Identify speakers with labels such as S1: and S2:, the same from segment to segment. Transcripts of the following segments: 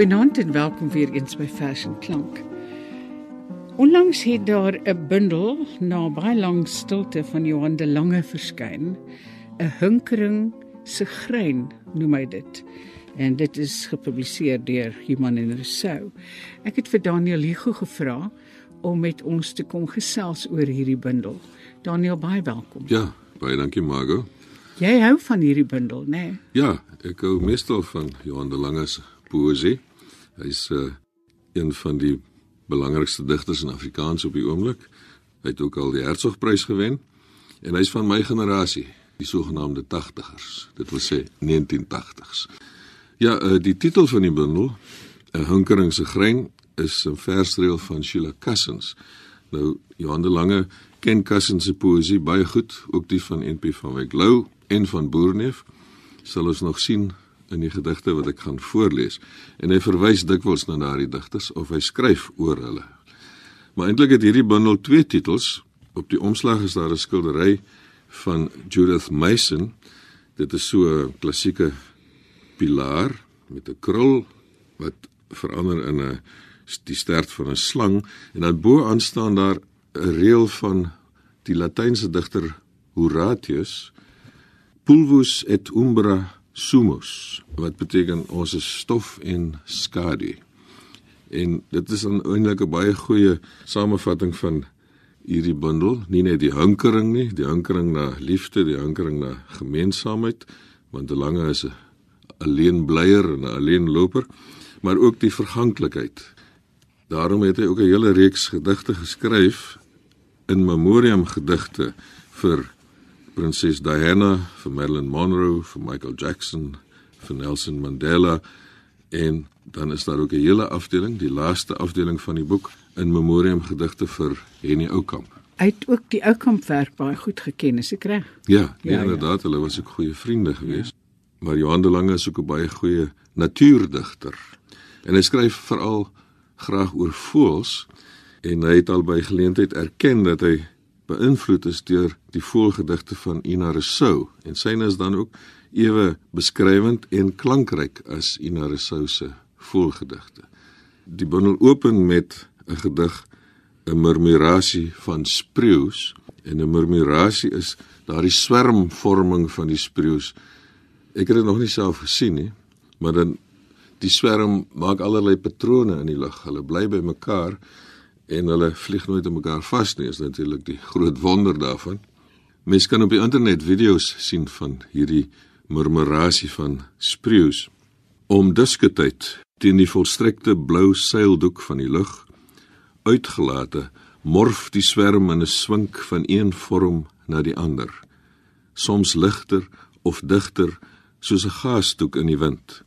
S1: Goeienaand en welkom weer eens by Vers en Klank. Onlangs het daar 'n bundel na baie lang stilte van Johan de Lange verskyn, 'n hunkering se grein noem hy dit. En dit is gepubliseer deur Human en Rousseau. Ek het vir Daniel Hugo gevra om met ons te kom gesels oor hierdie bundel. Daniel, baie welkom.
S2: Ja, baie dankie Margo.
S1: Jy hou van hierdie bundel, né? Nee?
S2: Ja, ek hou meestal van Johan de Lange se poësie. Hy's uh, een van die belangrikste digters in Afrikaans op die oomblik. Hy het ook al die Hertzogprys gewen en hy's van my generasie, die sogenaamde 80ers. Dit wil sê 1980s. Ja, uh, die titel van die bundel, 'n hunkering se grein, is 'n versreel van Sheila Cassens. Nou Johan de Lange ken Cassens se poësie baie goed, ook die van NP van Wyk Lou en van Boerneef. Sal ons nog sien in die gedigte wat ek gaan voorlees en hy verwys dikwels na daardie digters of hy skryf oor hulle. Maar eintlik het hierdie bundel twee titels. Op die omslag is daar 'n skildery van Judith Mason. Dit is so 'n klassieke pilaar met 'n krul wat verander in 'n die stert van 'n slang en dan bo-aan staan daar 'n reël van die latynse digter Horatius Pulvus et umbra sumus wat beteken ons is stof en skadu. En dit is 'n eintlik 'n baie goeie samevatting van hierdie bundel, nie net die hunkering nie, die hunkering na liefde, die hunkering na gemeenskapheid, want te lange is 'n alleen blyer en 'n alleen loper, maar ook die verganklikheid. Daarom het hy ook 'n hele reeks gedigte geskryf in memoriam gedigte vir prinses Diana, vir Marilyn Monroe, vir Michael Jackson, vir Nelson Mandela en dan is daar ook 'n hele afdeling, die laaste afdeling van die boek in memoriam gedigte vir Henny Oukamp.
S1: Hy het ook die Oukamp werk baie goed geken, is ek reg?
S2: Ja, nee, ja, inderdaad, ja. hulle was ook goeie vriende geweest. Ja. Maar Johan de Lange is ook 'n baie goeie natuurdigter. En hy skryf veral graag oor voëls en hy het al by geleentheid erken dat hy beïnvloed is deur die voelgedigte van Ina Rousseau en syne is dan ook ewe beskrywend en klankryk as Ina Rousseau se voelgedigte. Die bundel open met 'n gedig 'n murmurasie van spreeus en 'n murmurasie is daardie swermvorming van die spreeus. Ek het dit nog nie self gesien nie, maar dan die swerm maak allerlei patrone in die lug. Hulle bly by mekaar en hulle vlieg nooit op mekaar vas nie. Is natuurlik die groot wonder daarvan. Mens kan op die internet video's sien van hierdie murmurasie van spreeus om disketyd teen die volstrekte blou seildoek van die lug uitgelate morf die swerm in 'n swink van een vorm na die ander soms ligter of digter soos 'n gasdoek in die wind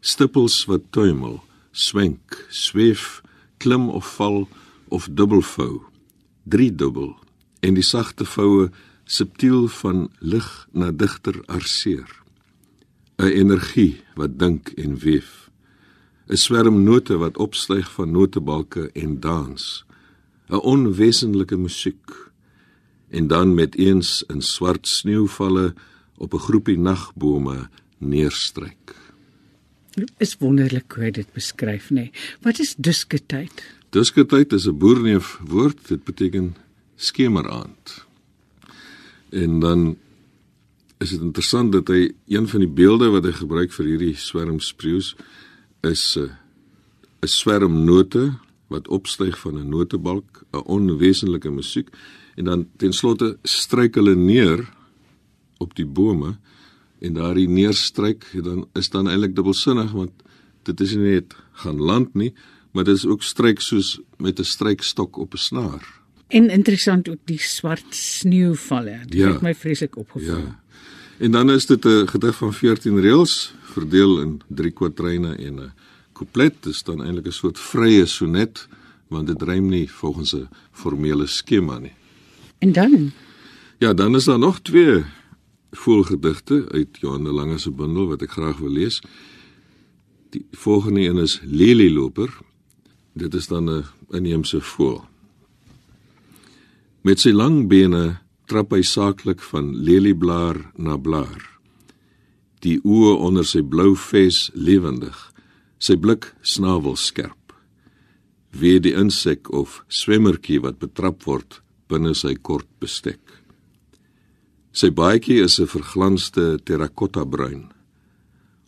S2: stippels wat tuimel swenk sweef klim of val of dubbelvou, driedubbel en die sagte voue subtiel van lig na digter arseer. 'n energie wat dink en weef. 'n swerm note wat opstyg van notebalke en dans. 'n onwesenlike musiek en dan met eens in swart sneeuvalle op 'n groepie nagbome neerstryk.
S1: Is wonderlik hoe dit beskryf nê. Nee. Wat is disketyd?
S2: Disketyd is 'n boerneef woord, dit beteken skemeraand. En dan is dit interessant dat hy een van die beelde wat hy gebruik vir hierdie swermspreeus is 'n uh, 'n swermnote wat opstyg van 'n notebalk, 'n onwesenlike musiek en dan ten slotte stryk hulle neer op die bome en daardie neerstryk dan is dan eintlik dubbelsinnig want dit is nie net gaan land nie maar dit is ook stryk soos met 'n strykstok op 'n snaar.
S1: En interessant ook die swart sneeuvalle. Dit ja, het my vreeslik opgeval. Ja.
S2: En dan is dit 'n gedig van 14 reëls verdeel in 3 kwatryne en 'n couplet. Dit is dan eintlik 'n soort vrye sonnet want dit rym nie volgens 'n formele skema nie.
S1: En dan?
S2: Ja, dan is daar nog twee volgedigte uit Johan de Lange se bundel wat ek graag wil lees. Die volgende een is Lelieloper Dit is dan 'n inheemse voël. Met sy lang bene trap hy saaklik van lelieblaar na blaar. Die oë onder sy blou ves lewendig, Sy blik snavel skerp. Wie die insek of swemmertjie wat betrap word binne sy kort bestek. Sy baadjie is 'n verglanste terrakotta bruin.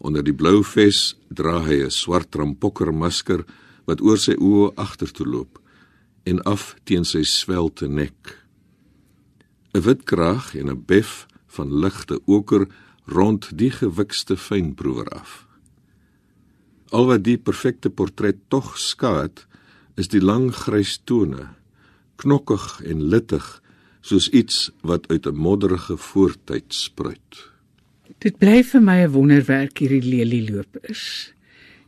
S2: Onder die blou ves dra hy 'n swart rampokker masker wat oor sy oë agtertoe loop en af teen sy svelte nek. 'n Wit kraag en 'n bef van ligte oker rond die gewikste fynproewer af. Al wat die perfekte portret tog skaat, is die lang grys tone, knokkig en littig soos iets wat uit 'n modderige voortyd spruit.
S1: Dit bly vir my 'n wonderwerk hierdie lelieloop is.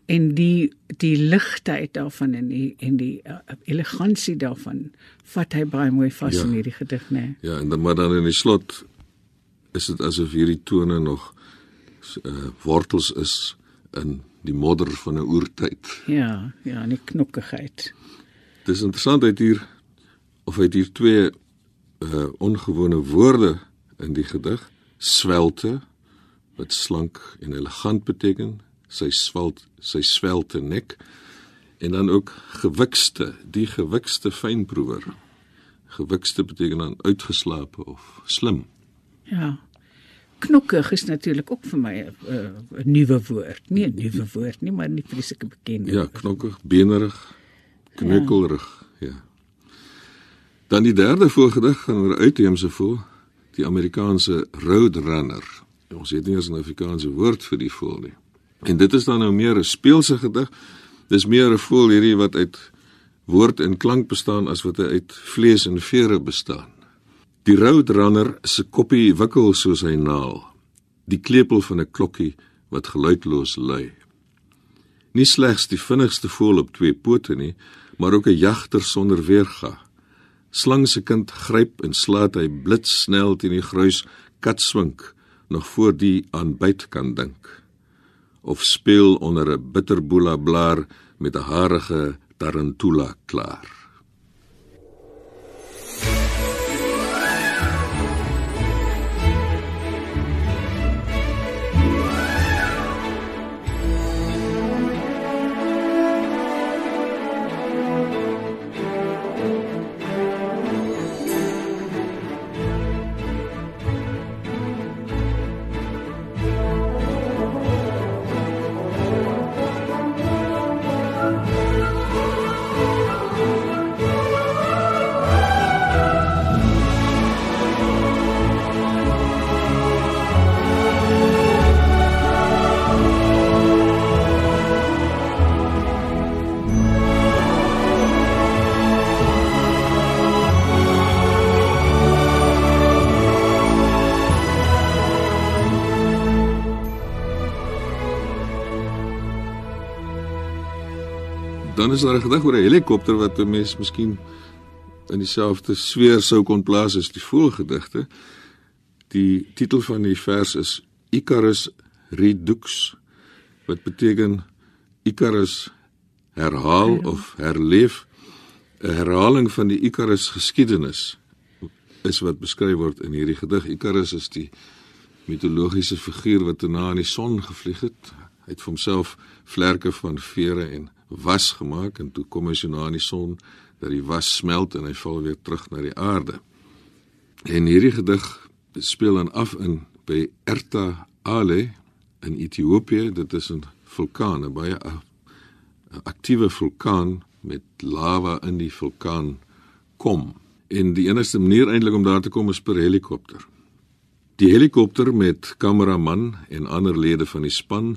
S1: En die die ligtheid daarvan en die en die uh, elegansie daarvan vat hy baie mooi vas ja. in hierdie gedig, né? Nee.
S2: Ja, en dan maar dan in die slot is dit asof hierdie tone nog uh, wortels is in die modder van 'n oertyd.
S1: Ja, ja, en die knokkigheid.
S2: Dis interessant uit hier of uit hier twee uh ongewone woorde in die gedig. Svelte wat slank en elegant beteken, sy swelt, sy svelte nek en dan ook gewikste, die gewikste fynproewer. Gewikste beteken dan uitgeslape of slim.
S1: Ja. Knokkig is natuurlik ook vir my 'n uh, nuwe woord. Nie 'n nuwe woord nie, maar nie presies bekend nie.
S2: Ja, knokkig, benerig, knukkelrig, ja. ja. Dan die derde voorgedig gaan oor uitheemse voel, die Amerikaanse roadrunner. Ons het nie eens 'n Afrikaanse woord vir die voel nie. En dit is dan nou meer 'n speelse gedig. Dis meer 'n voel hierdie wat uit woord en klank bestaan as wat uit vlees en vere bestaan. Die roadrunner se koppie wikkel soos hy naal. Die klepel van 'n klokkie wat geluidloos lui. Nie slegs die vinnigste voel op twee pote nie, maar ook 'n jagter sonder weerga. Slang se kind gryp en slaat hy blitsnel teen die gruis katswink nog voor die aan byt kan dink of speel onder 'n bitterboela blaar met 'n harige tarantula klaar is daar 'n gedig oor 'n helikopter wat 'n mens miskien in dieselfde sfeer sou kon plaas as die voorgedigte. Die titel van die vers is Icarus Redux wat beteken Icarus herhaal of herleef 'n herhaling van die Icarus geskiedenis is wat beskryf word in hierdie gedig. Icarus is die mitologiese figuur wat na in die son gevlieg het. Hy het vir homself vlerke van vere en was gemaak en toe kom hy so na in die son dat die was smelt en hy val weer terug na die aarde. En hierdie gedig speel dan af in by Erta Ale in Ethiopië. Dit is 'n vulkaan, 'n baie aktiewe vulkaan met lava in die vulkaan kom. En die enigste manier eintlik om daar te kom is per helikopter. Die helikopter met kameraman en ander lede van die span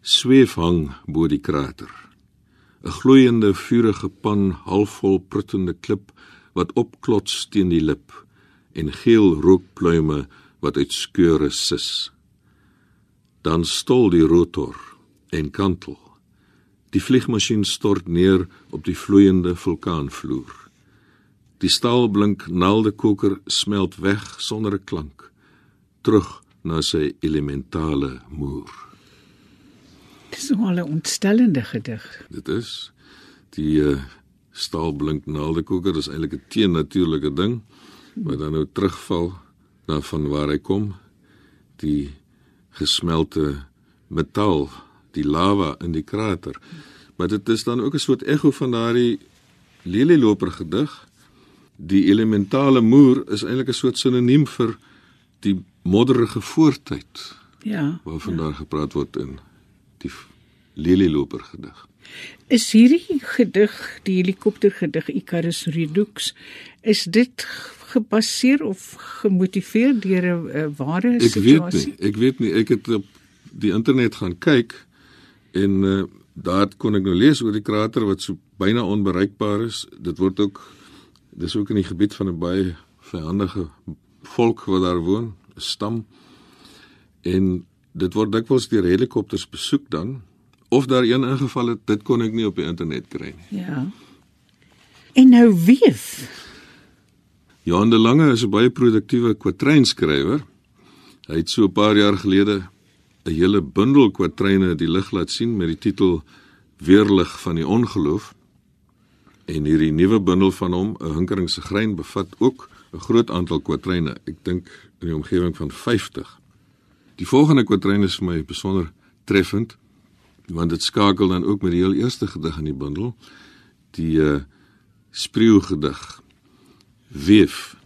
S2: sweef hang bo die krater. 'n gloeiende vurige pan halfvol pruttende klip wat opklots teen die lip en geel rookpluime wat uit skeure sis. Dan stol die rotor en kantel. Die vliegmasjien stort neer op die vloeiende vulkaanvloer. Die staalblink naaldekoker smelt weg sonder 'n klank terug na sy elementale moer.
S1: Dis nogal 'n ontstellende gedig.
S2: Dit is die uh, staalblink naaldekoker is eintlik 'n teennatuurlike ding wat dan nou terugval na van waar hy kom. Die gesmelte metaal die lava in die krater. Maar dit is dan ook 'n soort ekko van daardie lelieloper gedig. Die elementale moer is eintlik 'n soort sinoniem vir die modderige voortyd.
S1: Ja.
S2: Waarvan ja. daar gepraat word in die lelieloper gedig.
S1: Is hierdie gedig, die helikoptergedig Icarus Redux, is dit gebaseer of gemotiveer deur 'n ware
S2: situasie? Ek weet nie, ek weet nie, ek het op die internet gaan kyk en uh, daar kon ek nou lees oor die krater wat so byna onbereikbaar is. Dit word ook dis ook in die gebied van 'n baie vyandige volk wat daar woon, 'n stam. En dit word dikwels deur helikopters besoek dan of daar een ingeval het, dit kon ek nie op die internet kry
S1: nie. Ja. En nou weef.
S2: Johan de Lange is 'n baie produktiewe kwatreinskrywer. Hy het so 'n paar jaar gelede 'n hele bundel kwatreine die lig laat sien met die titel Weerlig van die ongeloof. En hierdie nuwe bundel van hom, 'n hinkering se grein, bevat ook 'n groot aantal kwatreine. Ek dink in die omgewing van 50. Die volgende kwatrein is vir my besonder treffend want dit skakel dan ook met die heel eerste gedig in die bundel die uh, spreeu gedig weef.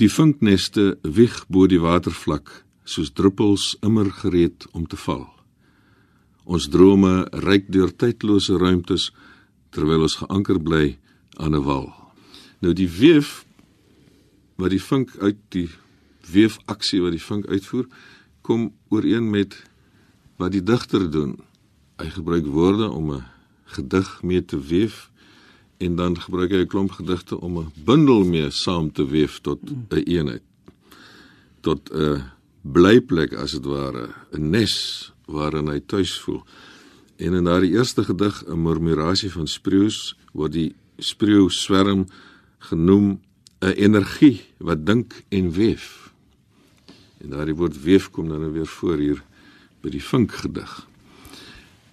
S2: Die vinkneste wieg bo die watervlak soos druppels immer gereed om te val. Ons drome reik deur tydlose ruimtes terwyl ons geanker bly aan 'n wal. Nou die weef wat die vink uit die weefaksie wat die vink uitvoer kom ooreen met wat die digter doen. Hy gebruik woorde om 'n gedig mee te weef en dan gebruik hy 'n klomp gedigte om 'n bundel mee saam te weef tot 'n een eenheid. Tot 'n blyplek as dit ware, 'n nes waarin hy tuis voel. En in daardie eerste gedig, 'n murmurasie van spreeus, word die spreeu swerm genoem 'n energie wat dink en weef. En daardie woord weef kom dan nou weer voor hier by die vink gedig.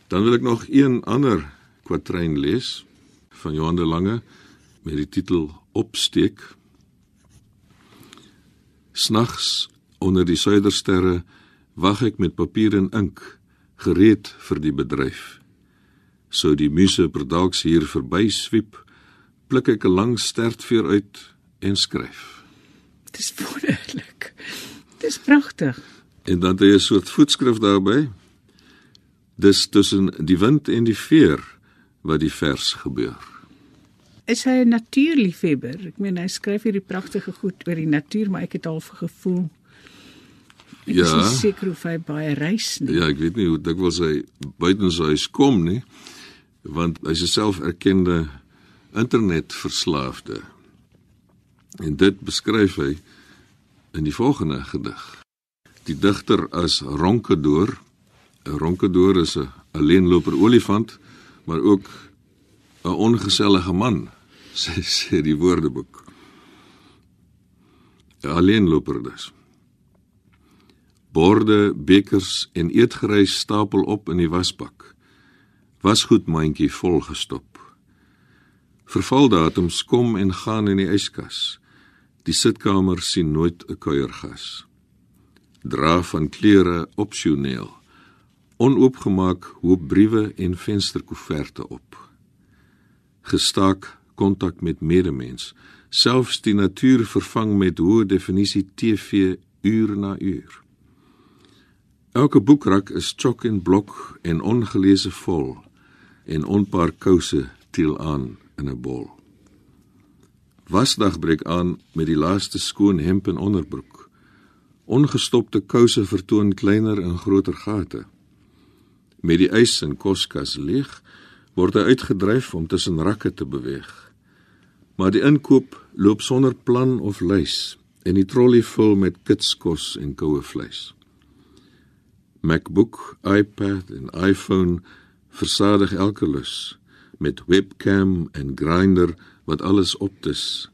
S2: Dan wil ek nog een ander kwatrein lees van Johan de Lange met die titel Opsteek. Snags onder die suidersterre wag ek met papier en ink gereed vir die bedryf. Sou die muse per dalk hier verby swiep, pluk ek 'n lang stertveer uit en skryf.
S1: Dis wonderlik. Dis pragtig.
S2: En dan het hy 'n soort voetskrif daarby. Dis tussen die wind en die veer wat die vers gebeur.
S1: Is hy 'n natuurliefhebber? Ek meen hy skryf hierdie pragtige goed oor die natuur, maar ek het al gevoel ek ja. Is seker of hy baie reis nie.
S2: Ja, ek weet nie hoe dikwels hy buite sy huis kom nie, want hy is self erkende internetverslaafde. En dit beskryf hy in die volgende gedig die digter as ronkedoor. 'n Ronkedoor is 'n alleenloper olifant, maar ook 'n ongesellige man, sê sê die woordeboek. 'n Alleenloper dus. Borde, bekers en eetgerys stapel op in die wasbak. Wasgoed mandjie vol gestop. Vervaldatums kom en gaan in die yskas. Die sitkamer sien nooit 'n kuiergas. Dra van klere opsioneel onoopgemaak hoop briewe en vensterkoeverte op. Gestaak kontak met medemens. Selfs die natuur vervang met hoë definisie TV uur na uur. Elke boekrak is chok en blok en ongelese vol en onpaar kouse tiel aan in 'n bol wasdag breek aan met die laaste skoon hemp en onderbroek Ongestopte kouse vertoon kleiner en groter gate. Met die ys in koskas leeg, word hy uitgedryf om tussen rakke te beweeg. Maar die inkoop loop sonder plan of lys en die trolly vul met kitskos en koue vleis. MacBook, iPad en iPhone versadig elke lus met webcam en grinder wat alles optis.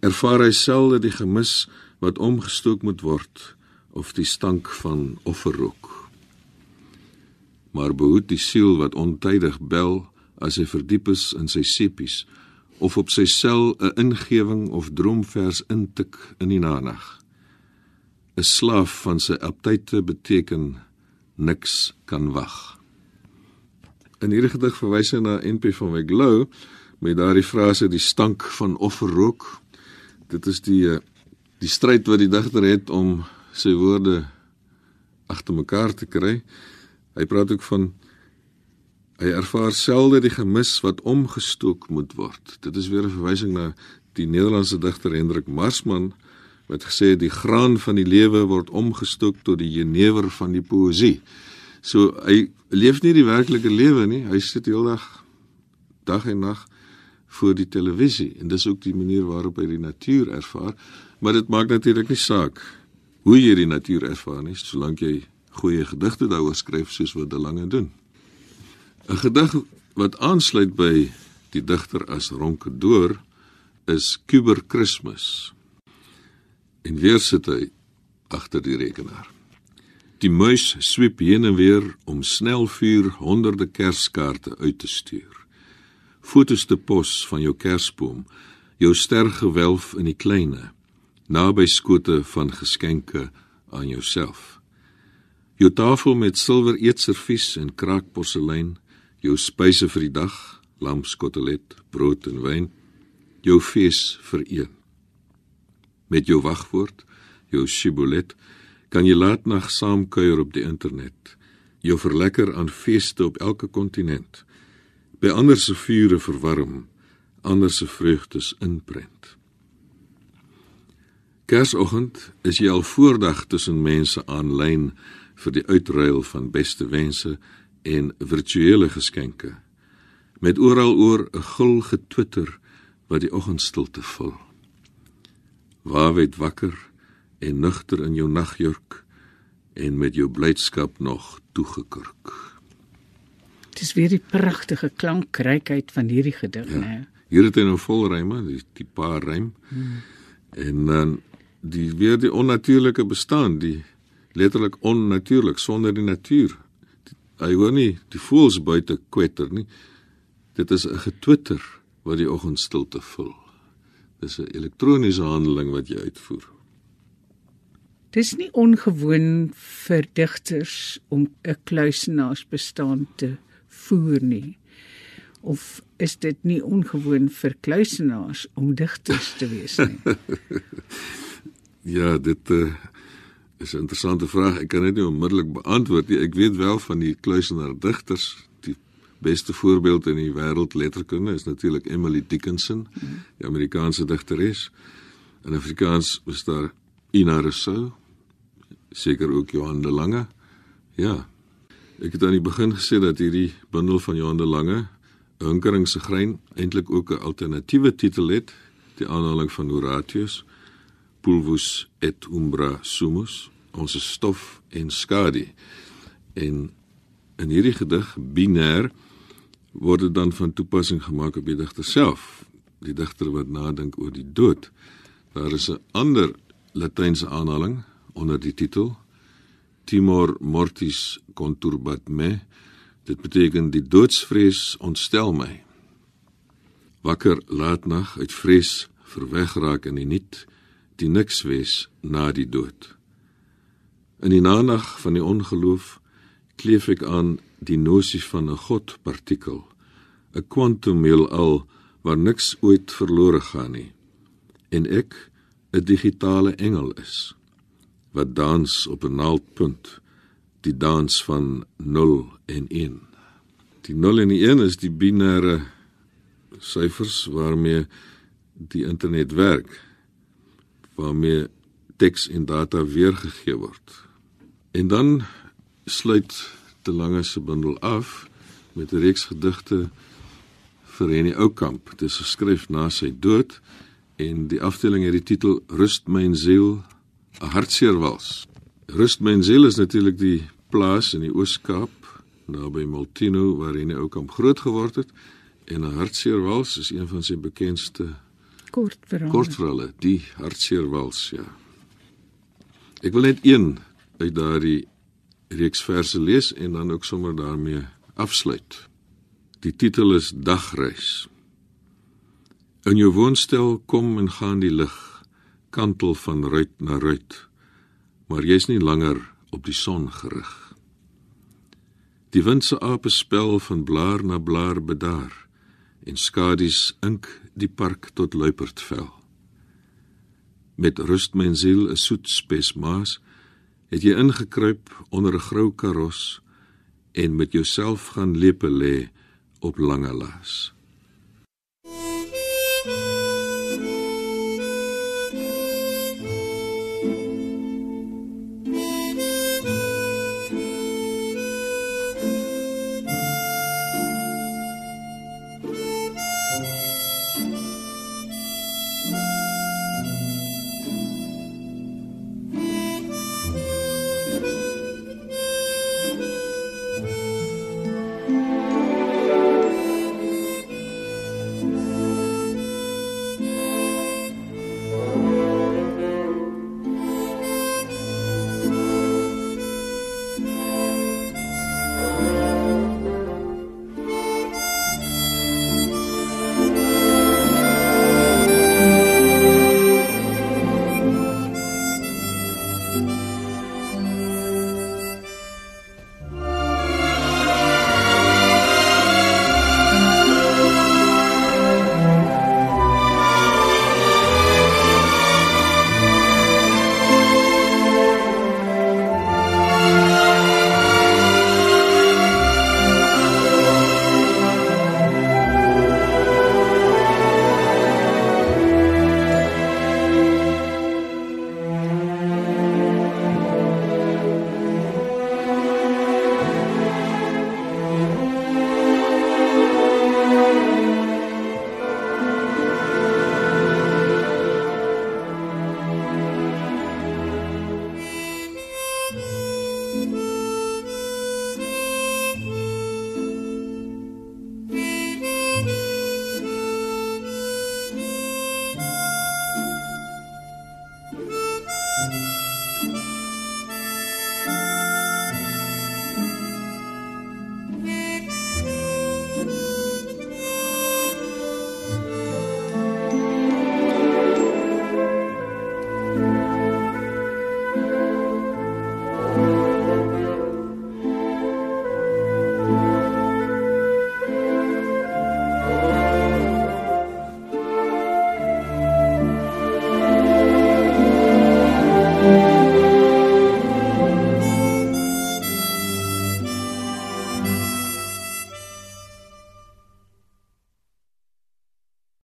S2: Ervaar hy selde die gemis wat omgestook moet word of die stank van offerrook. Maar behoed die siel wat ontydig bel as hy verdiep is in sy sepies of op sy sel 'n ingewing of droomvers intik in die nag. 'n Slaaf van sy aptyte beteken niks kan wag. In hierdie gedig verwys hy na NP van Wyk Lou met daardie frase die stank van offerrook. Dit is die eh, die stryd wat die digter het om sy woorde agter mekaar te kry. Hy praat ook van hy ervaar selde die gemis wat omgestook moet word. Dit is weer 'n verwysing na die Nederlandse digter Hendrik Marsman wat gesê het die graan van die lewe word omgestook tot die jenever van die poësie. So hy leef nie die werklike lewe nie. Hy sit heeldag dag en nag voor die televisie en dis ook die manier waarop hy die natuur ervaar, maar dit maak natuurlik nie saak hoe jy die natuur ervaar nie, solank jy goeie gedigte daaroor skryf soos wat De Lange doen. 'n Gedig wat aansluit by die digter as Ronkedoor is Kuber Christmas. En weer sit hy agter die rekenaar. Die muis swiep heen en weer om snelvuur honderde kerskaarte uit te stuur. Fotos te pos van jou kersboom, jou stergewelf in die kleine, naby skote van geskenke aan jouself. Jou tafel met silwer eetservies en kraakporselein, jou spyse vir die dag, lamskotelet, brood en wyn, jou fees vir een. Met jou wagwoord, jou shibboleth, kan jy laat nag saam kuier op die internet. Jou verlekker aan feeste op elke kontinent. By ander se vure verwarm, ander se vreugdes inprent. Kersoggend is jy al voordag tussen mense aanlyn vir die uitruil van beste wense en virtuele geskenke met oral oor 'n gul getwitter wat die oggendstilte vul. Waar weet wakker en nugter in jou nagjurk en met jou blydskap nog toegekurk.
S1: Dit is weer die pragtige klankrykheid van hierdie gedig, ja. né?
S2: Hier het hy nou vol ryme, die, die paar rym. Hmm. En dan die weer die onnatuurlike bestaan, die letterlik onnatuurlik sonder die natuur. Hy hoor nie die voëls buite kwetter nie. Dit is 'n getwitter wat die oggendstilte vul. Dis 'n elektroniese handeling wat jy uitvoer.
S1: Dis nie ongewoon vir digters om 'n kluisenaarsbestaan te voer nie. Of is dit nie ongewoon vir kluisenaars om digters te wees nie?
S2: ja, dit uh, is 'n interessante vraag. Ek kan dit nie onmiddellik beantwoord nie. Ek weet wel van die kluisenaar digters. Die beste voorbeeld in die wêreld letterkunde is natuurlik Emily Dickinson, die Amerikaanse digteres. In Afrikaans was daar Ina Rousseau, seker ook Johan de Lange. Ja. Ek het aan die begin gesê dat hierdie bundel van Johan de Lange, Hinkering se grein, eintlik ook 'n alternatiewe titel het, die aanhaling van Horatius pulvus et umbra sumus ons stof en skadu. En in hierdie gedig binêr word dit dan van toepassing gemaak op die digter self die digter wat nadink oor die dood. Daar is 'n ander latynse aanhaling onder die titel timor mortis conturbat me dit beteken die doodsvrees ontstel my wakker laatnag uit vrees verwegraak in die niet die niks wees na die dood. In die nanag van die ongeloof kleef ek aan die nosie van 'n God partikel, 'n kwantumheelal waar niks ooit verlore gaan nie. En ek 'n digitale engel is wat dans op 'n naaldpunt, die dans van 0 en 1. Die 0 en die 1 is die binêre syfers waarmee die internet werk waarmee teks en data weergegee word. En dan sluit te lange se bundel af met 'n reeks gedigte vir Henny Oukamp. Dit is geskryf na sy dood en die afdeling het die titel Rust my siel, hartseer wals. Rust my siel is natuurlik die plaas in die Oos-Kaap naby Maltino waar Henny Oukamp groot geword het en 'n hartseer wals is een van sy bekendste
S1: kortverhale.
S2: Kortverhale, die hartseer wals, ja. Ek wil net een uit daardie reeks verse lees en dan ook sommer daarmee afsluit. Die titel is Dagreis. In jou woonstel kom en gaan die lig, kantel van ruit na ruit, maar jy's nie langer op die son gerig. Die wind se ape spel van blaar na blaar bedaar en skadies ink die park tot luipertvel. Met rust my siel 'n soet spesmaas het jy ingekruip onder 'n grou karos en met jouself gaan lepe lê op lange las.